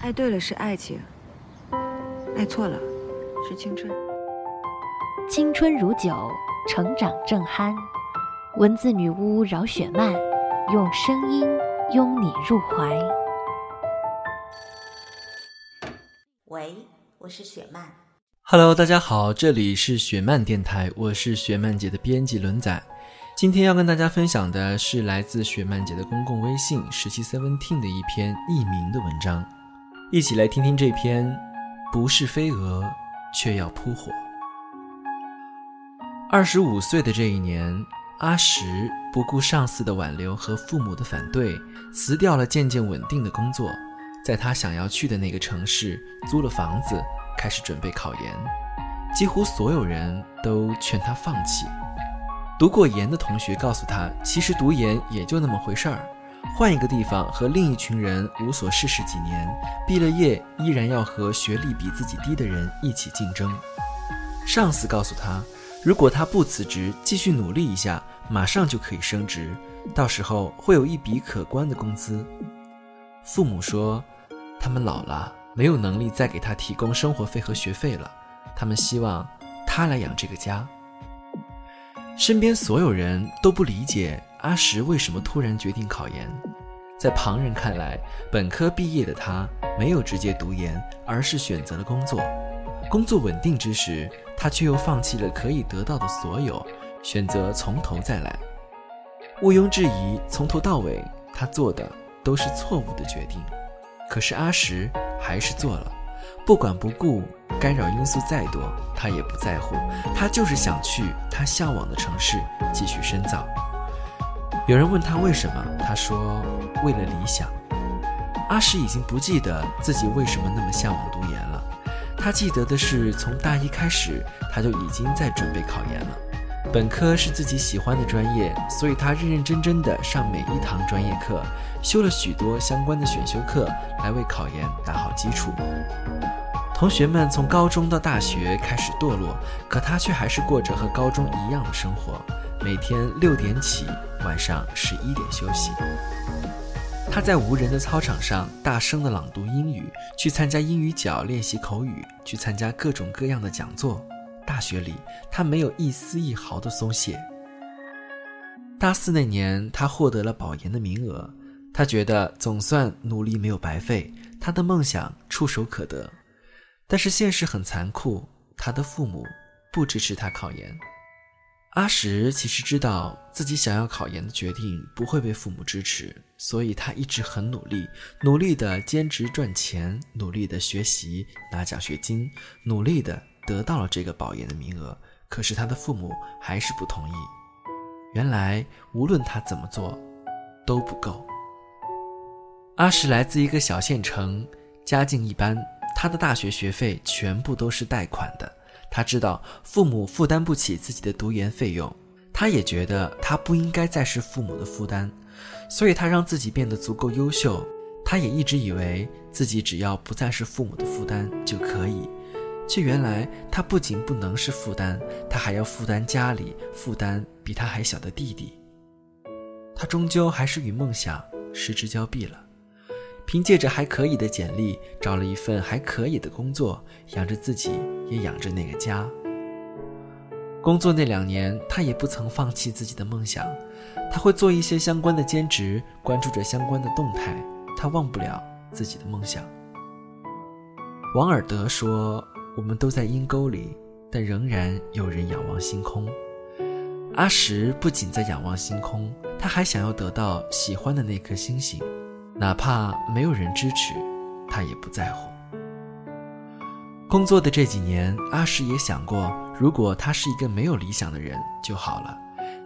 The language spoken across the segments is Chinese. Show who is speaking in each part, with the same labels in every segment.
Speaker 1: 爱对了是爱情，爱错了是青春。
Speaker 2: 青春如酒，成长正酣。文字女巫饶雪漫，用声音拥你入怀。
Speaker 3: 喂，我是雪漫。
Speaker 4: Hello，大家好，这里是雪漫电台，我是雪漫姐的编辑轮仔。今天要跟大家分享的是来自雪漫姐的公共微信十七 Seventeen 的一篇匿名的文章。一起来听听这篇，不是飞蛾，却要扑火。二十五岁的这一年，阿石不顾上司的挽留和父母的反对，辞掉了渐渐稳定的工作，在他想要去的那个城市租了房子，开始准备考研。几乎所有人都劝他放弃。读过研的同学告诉他，其实读研也就那么回事儿。换一个地方和另一群人无所事事几年，毕了业依然要和学历比自己低的人一起竞争。上司告诉他，如果他不辞职，继续努力一下，马上就可以升职，到时候会有一笔可观的工资。父母说，他们老了，没有能力再给他提供生活费和学费了，他们希望他来养这个家。身边所有人都不理解。阿石为什么突然决定考研？在旁人看来，本科毕业的他没有直接读研，而是选择了工作。工作稳定之时，他却又放弃了可以得到的所有，选择从头再来。毋庸置疑，从头到尾，他做的都是错误的决定。可是阿石还是做了，不管不顾，干扰因素再多，他也不在乎。他就是想去他向往的城市继续深造。有人问他为什么，他说：“为了理想。”阿石已经不记得自己为什么那么向往读研了，他记得的是从大一开始他就已经在准备考研了。本科是自己喜欢的专业，所以他认认真真的上每一堂专业课，修了许多相关的选修课，来为考研打好基础。同学们从高中到大学开始堕落，可他却还是过着和高中一样的生活。每天六点起，晚上十一点休息。他在无人的操场上大声地朗读英语，去参加英语角练习口语，去参加各种各样的讲座。大学里，他没有一丝一毫的松懈。大四那年，他获得了保研的名额，他觉得总算努力没有白费，他的梦想触手可得。但是现实很残酷，他的父母不支持他考研。阿石其实知道自己想要考研的决定不会被父母支持，所以他一直很努力，努力的兼职赚钱，努力的学习拿奖学金，努力的得到了这个保研的名额。可是他的父母还是不同意。原来无论他怎么做，都不够。阿石来自一个小县城，家境一般，他的大学学费全部都是贷款的。他知道父母负担不起自己的读研费用，他也觉得他不应该再是父母的负担，所以他让自己变得足够优秀。他也一直以为自己只要不再是父母的负担就可以，却原来他不仅不能是负担，他还要负担家里，负担比他还小的弟弟。他终究还是与梦想失之交臂了。凭借着还可以的简历，找了一份还可以的工作，养着自己，也养着那个家。工作那两年，他也不曾放弃自己的梦想，他会做一些相关的兼职，关注着相关的动态。他忘不了自己的梦想。王尔德说：“我们都在阴沟里，但仍然有人仰望星空。”阿石不仅在仰望星空，他还想要得到喜欢的那颗星星。哪怕没有人支持，他也不在乎。工作的这几年，阿石也想过，如果他是一个没有理想的人就好了。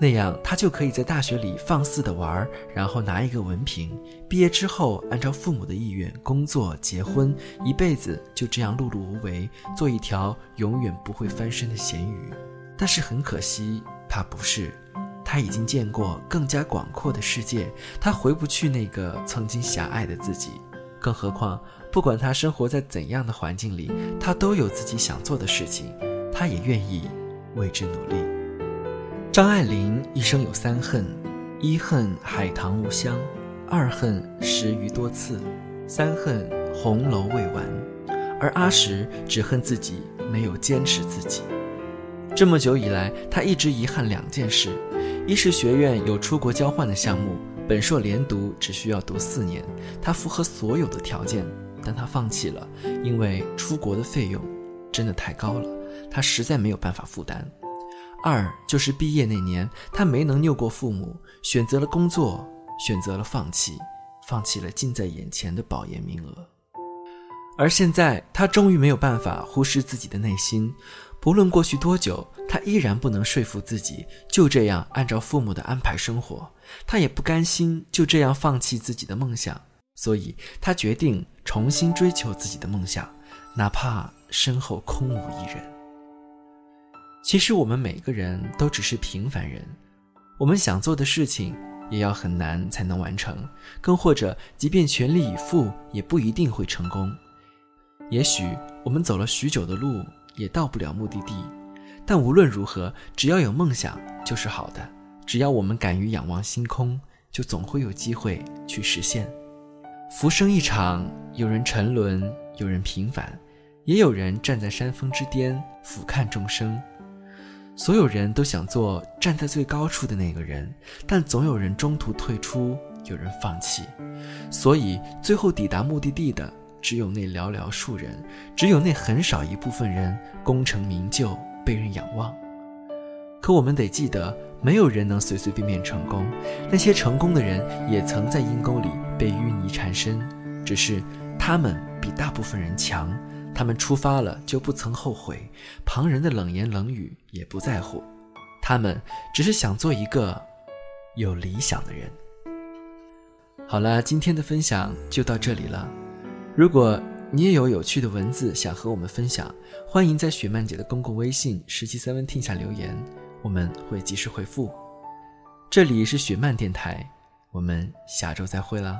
Speaker 4: 那样他就可以在大学里放肆的玩，然后拿一个文凭，毕业之后按照父母的意愿工作、结婚，一辈子就这样碌碌无为，做一条永远不会翻身的咸鱼。但是很可惜，他不是。他已经见过更加广阔的世界，他回不去那个曾经狭隘的自己。更何况，不管他生活在怎样的环境里，他都有自己想做的事情，他也愿意为之努力。张爱玲一生有三恨：一恨海棠无香，二恨十余多次，三恨红楼未完。而阿石只恨自己没有坚持自己。这么久以来，他一直遗憾两件事。一是学院有出国交换的项目，本硕连读只需要读四年，他符合所有的条件，但他放弃了，因为出国的费用真的太高了，他实在没有办法负担。二就是毕业那年，他没能拗过父母，选择了工作，选择了放弃，放弃了近在眼前的保研名额。而现在，他终于没有办法忽视自己的内心。不论过去多久，他依然不能说服自己就这样按照父母的安排生活。他也不甘心就这样放弃自己的梦想，所以他决定重新追求自己的梦想，哪怕身后空无一人。其实我们每个人都只是平凡人，我们想做的事情也要很难才能完成，更或者即便全力以赴，也不一定会成功。也许我们走了许久的路。也到不了目的地，但无论如何，只要有梦想就是好的。只要我们敢于仰望星空，就总会有机会去实现。浮生一场，有人沉沦，有人平凡，也有人站在山峰之巅俯瞰众生。所有人都想做站在最高处的那个人，但总有人中途退出，有人放弃。所以最后抵达目的地的。只有那寥寥数人，只有那很少一部分人功成名就，被人仰望。可我们得记得，没有人能随随便便成功。那些成功的人也曾在阴沟里被淤泥缠身，只是他们比大部分人强。他们出发了就不曾后悔，旁人的冷言冷语也不在乎。他们只是想做一个有理想的人。好了，今天的分享就到这里了。如果你也有有趣的文字想和我们分享，欢迎在雪曼姐的公共微信“十七三文听下留言，我们会及时回复。这里是雪曼电台，我们下周再会啦。